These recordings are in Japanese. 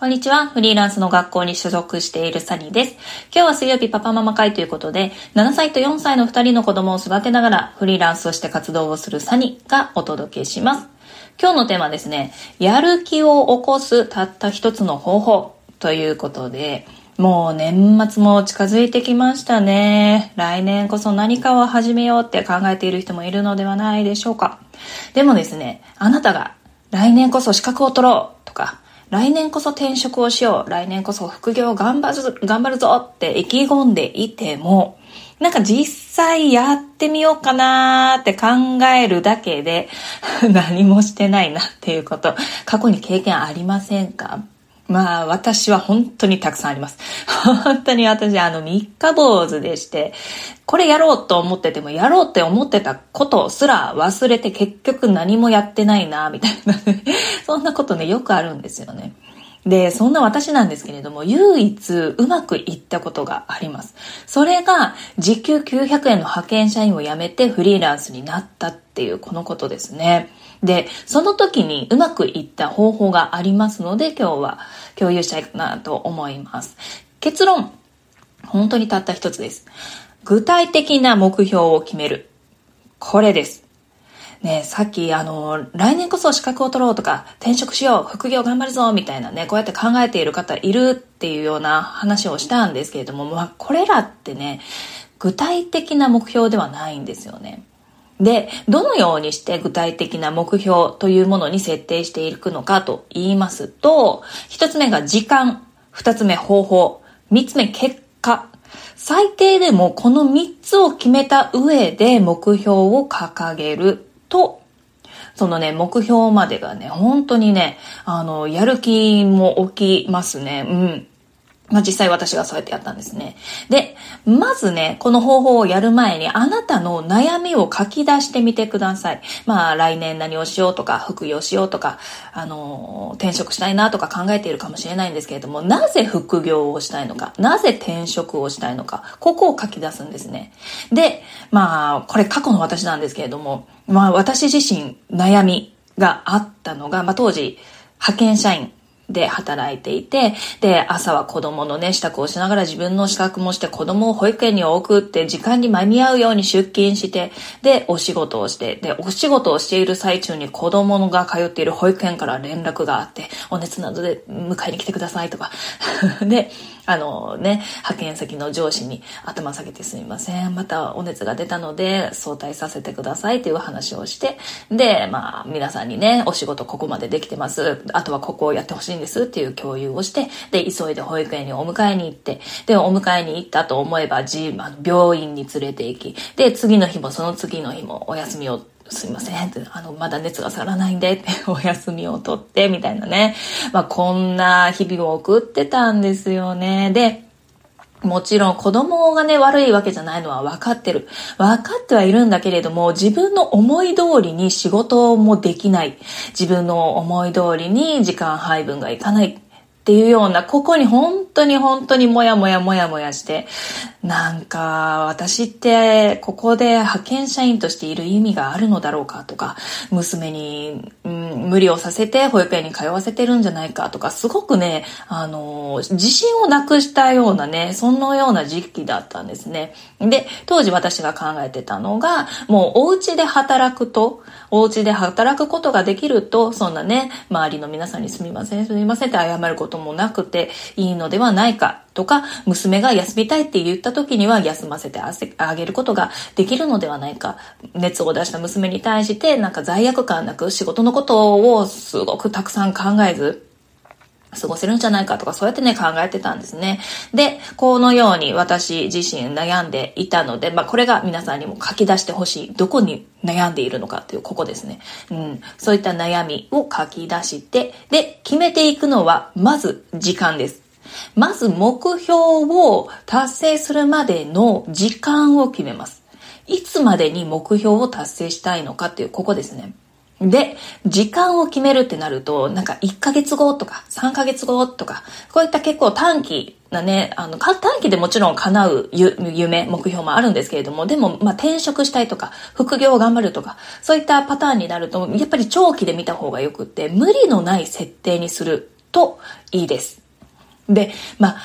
こんにちは。フリーランスの学校に所属しているサニーです。今日は水曜日パパママ会ということで、7歳と4歳の2人の子供を育てながらフリーランスとして活動をするサニーがお届けします。今日のテーマですね、やる気を起こすたった一つの方法ということで、もう年末も近づいてきましたね。来年こそ何かを始めようって考えている人もいるのではないでしょうか。でもですね、あなたが来年こそ資格を取ろうとか、来年こそ転職をしよう、来年こそ副業を頑張る、頑張るぞって意気込んでいても、なんか実際やってみようかなーって考えるだけで 何もしてないなっていうこと、過去に経験ありませんか？まあ、私は本当にたくさんあります。本当に私、あの、三日坊主でして、これやろうと思ってても、やろうって思ってたことすら忘れて結局何もやってないな、みたいな、ね、そんなことね、よくあるんですよね。で、そんな私なんですけれども、唯一うまくいったことがあります。それが、時給900円の派遣社員を辞めてフリーランスになったっていうこのことですね。で、その時にうまくいった方法がありますので、今日は共有したいなと思います。結論、本当にたった一つです。具体的な目標を決める。これです。ね、さっき、あの、来年こそ資格を取ろうとか、転職しよう、副業頑張るぞ、みたいなね、こうやって考えている方いるっていうような話をしたんですけれども、まあ、これらってね、具体的な目標ではないんですよね。で、どのようにして具体的な目標というものに設定していくのかと言いますと、一つ目が時間、二つ目方法、三つ目結果。最低でもこの三つを決めた上で目標を掲げると、そのね、目標までがね、本当にね、あの、やる気も起きますね。うん。まあ、実際私がそうやってやったんですね。で、まずね、この方法をやる前にあなたの悩みを書き出してみてください。まあ来年何をしようとか、副業しようとか、あの、転職したいなとか考えているかもしれないんですけれども、なぜ副業をしたいのか、なぜ転職をしたいのか、ここを書き出すんですね。で、まあ、これ過去の私なんですけれども、まあ私自身悩みがあったのが、まあ当時、派遣社員で働いていて、で、朝は子供のね、支度をしながら自分の資格もして子供を保育園に送って時間に間に合うように出勤して、で、お仕事をして、で、お仕事をしている最中に子供が通っている保育園から連絡があって、お熱などで迎えに来てくださいとか。で、あのね、派遣先の上司に頭下げてすみません。またお熱が出たので早退させてくださいという話をして、で、まあ皆さんにね、お仕事ここまでできてます。あとはここをやってほしいんですっていう共有をして、で、急いで保育園にお迎えに行って、で、お迎えに行ったと思えば、じ、あ病院に連れて行き、で、次の日もその次の日もお休みをすいません、あの、まだ熱が下がらないんで、お休みを取って、みたいなね。まあ、こんな日々を送ってたんですよね。で、もちろん子供がね、悪いわけじゃないのは分かってる。分かってはいるんだけれども、自分の思い通りに仕事もできない。自分の思い通りに時間配分がいかない。っていうような、ここに本当に本当にもやもやもやもやして、なんか、私って、ここで派遣社員としている意味があるのだろうかとか、娘に、うん、無理をさせて保育園に通わせてるんじゃないかとか、すごくね、あの、自信をなくしたようなね、そのような時期だったんですね。で、当時私が考えてたのが、もうお家で働くと、お家で働くことができると、そんなね、周りの皆さんにすみません、すみませんって謝ることももなくていいのではないかとか、娘が休みたいって言った時には休ませてあげることができるのではないか。熱を出した娘に対してなんか罪悪感なく仕事のことをすごくたくさん考えず、過ごせるんじゃないかとか、そうやってね、考えてたんですね。で、このように私自身悩んでいたので、まあ、これが皆さんにも書き出してほしい。どこに悩んでいるのかっていう、ここですね。うん。そういった悩みを書き出して、で、決めていくのは、まず時間です。まず目標を達成するまでの時間を決めます。いつまでに目標を達成したいのかっていう、ここですね。で、時間を決めるってなると、なんか1ヶ月後とか3ヶ月後とか、こういった結構短期なね、あの、短期でもちろん叶う夢、目標もあるんですけれども、でも、まあ、転職したいとか、副業を頑張るとか、そういったパターンになると、やっぱり長期で見た方がよくって、無理のない設定にするといいです。で、まあ、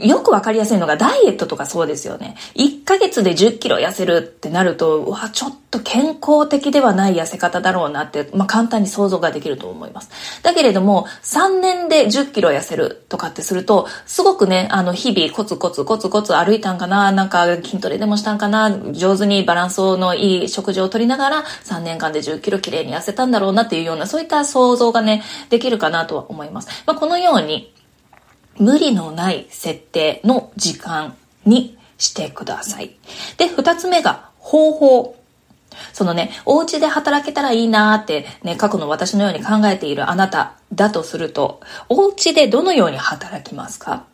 よくわかりやすいのがダイエットとかそうですよね。1ヶ月で10キロ痩せるってなると、うわ、ちょっと健康的ではない痩せ方だろうなって、まあ、簡単に想像ができると思います。だけれども、3年で10キロ痩せるとかってすると、すごくね、あの、日々コツコツコツコツ歩いたんかな、なんか筋トレでもしたんかな、上手にバランスのいい食事をとりながら、3年間で10キロ綺麗に痩せたんだろうなっていうような、そういった想像がね、できるかなとは思います。まあ、このように、無理のない設定の時間にしてください。で、二つ目が方法。そのね、お家で働けたらいいなーってね、過去の私のように考えているあなただとすると、お家でどのように働きますか？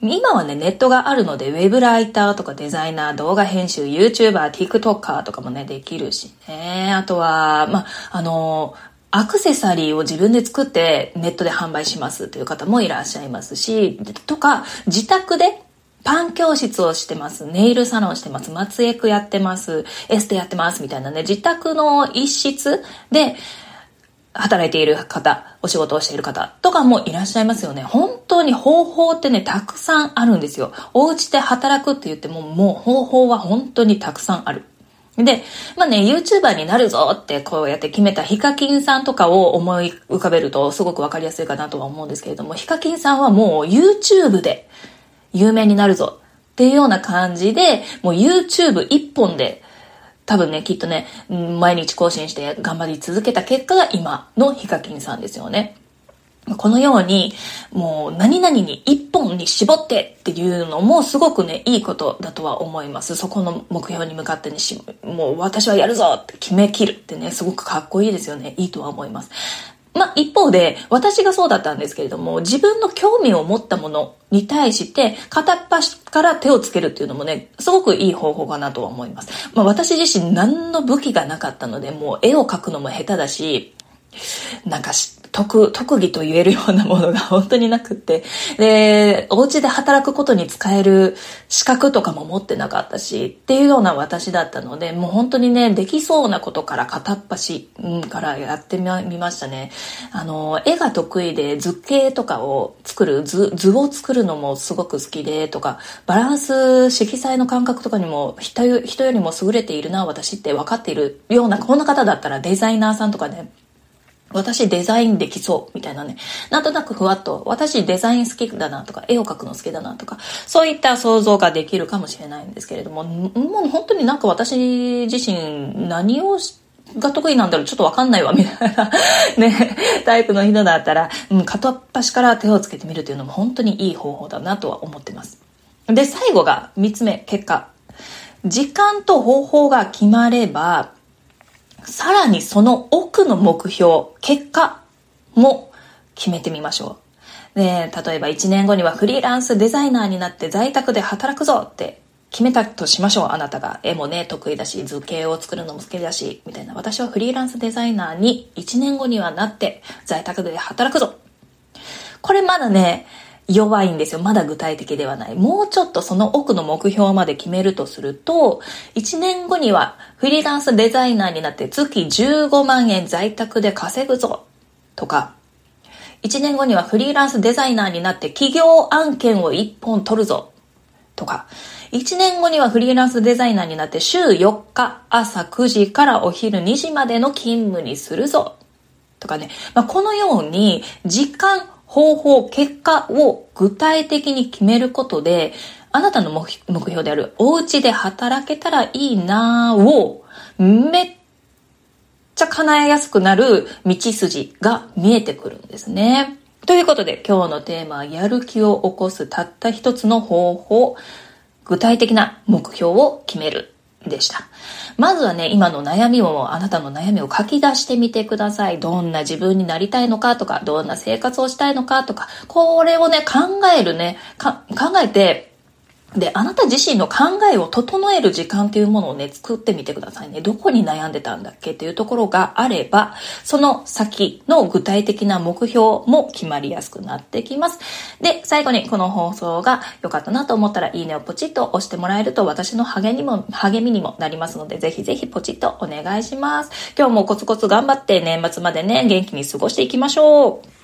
今はね、ネットがあるので、ウェブライターとかデザイナー、動画編集、YouTuber、TikToker とかもね、できるしね。あとは、まあ、あのアクセサリーを自分で作ってネットで販売しますという方もいらっしゃいますし、とか、自宅でパン教室をしてます。ネイルサロンしてます。松江区やってます。エステやってます。みたいなね、自宅の一室で働いている方、お仕事をしている方とかもいらっしゃいますよね。本当に方法ってね、たくさんあるんですよ。お家で働くって言っても、もう方法は本当にたくさんある。で、まあね、YouTuber になるぞってこうやって決めたヒカキンさんとかを思い浮かべるとすごくわかりやすいかなとは思うんですけれども、ヒカキンさんはもう YouTube で有名になるぞっていうような感じで、もう YouTube 一本で多分ね、きっとね、毎日更新して頑張り続けた結果が今のヒカキンさんですよね。このように、もう何々に一本に絞ってっていうのもすごくね、いいことだとは思います。そこの目標に向かってにし、もう私はやるぞって決めきるってね、すごくかっこいいですよね。いいとは思います。まあ、一方で、私がそうだったんですけれども、自分の興味を持ったものに対して、片っ端から手をつけるっていうのもね、すごくいい方法かなとは思います。まあ、私自身何の武器がなかったので、もう絵を描くのも下手だし、なんか特、特技と言えるようなものが本当になくって、で、お家で働くことに使える資格とかも持ってなかったし、っていうような私だったので、もう本当にね、できそうなことから片っ端、うん、からやってみましたね。あの、絵が得意で図形とかを作る、図、図を作るのもすごく好きで、とか、バランス、色彩の感覚とかにも人よりも優れているな、私って分かっているような、こんな方だったらデザイナーさんとかね、私デザインできそうみたいなね。なんとなくふわっと、私デザイン好きだなとか、絵を描くの好きだなとか、そういった想像ができるかもしれないんですけれども、もう本当になんか私自身何をが得意なんだろうちょっとわかんないわ、みたいな ね、タイプの人だったら、うん、片っ端から手をつけてみるというのも本当にいい方法だなとは思ってます。で、最後が3つ目、結果。時間と方法が決まれば、さらにその奥の目標、結果も決めてみましょう。で、例えば1年後にはフリーランスデザイナーになって在宅で働くぞって決めたとしましょう。あなたが絵もね、得意だし、図形を作るのも好きだし、みたいな。私はフリーランスデザイナーに1年後にはなって在宅で働くぞ。これまだね、弱いんですよ。まだ具体的ではない。もうちょっとその奥の目標まで決めるとすると、1年後にはフリーランスデザイナーになって月15万円在宅で稼ぐぞ。とか、1年後にはフリーランスデザイナーになって企業案件を1本取るぞ。とか、1年後にはフリーランスデザイナーになって週4日朝9時からお昼2時までの勤務にするぞ。とかね。まあ、このように時間方法、結果を具体的に決めることで、あなたの目標であるお家で働けたらいいなぁをめっちゃ叶えやすくなる道筋が見えてくるんですね。ということで今日のテーマはやる気を起こすたった一つの方法、具体的な目標を決めるでした。まずはね、今の悩みを、あなたの悩みを書き出してみてください。どんな自分になりたいのかとか、どんな生活をしたいのかとか、これをね、考えるね、考えて、で、あなた自身の考えを整える時間っていうものをね、作ってみてくださいね。どこに悩んでたんだっけっていうところがあれば、その先の具体的な目標も決まりやすくなってきます。で、最後にこの放送が良かったなと思ったら、いいねをポチッと押してもらえると私の励みも、励みにもなりますので、ぜひぜひポチッとお願いします。今日もコツコツ頑張って年末までね、元気に過ごしていきましょう。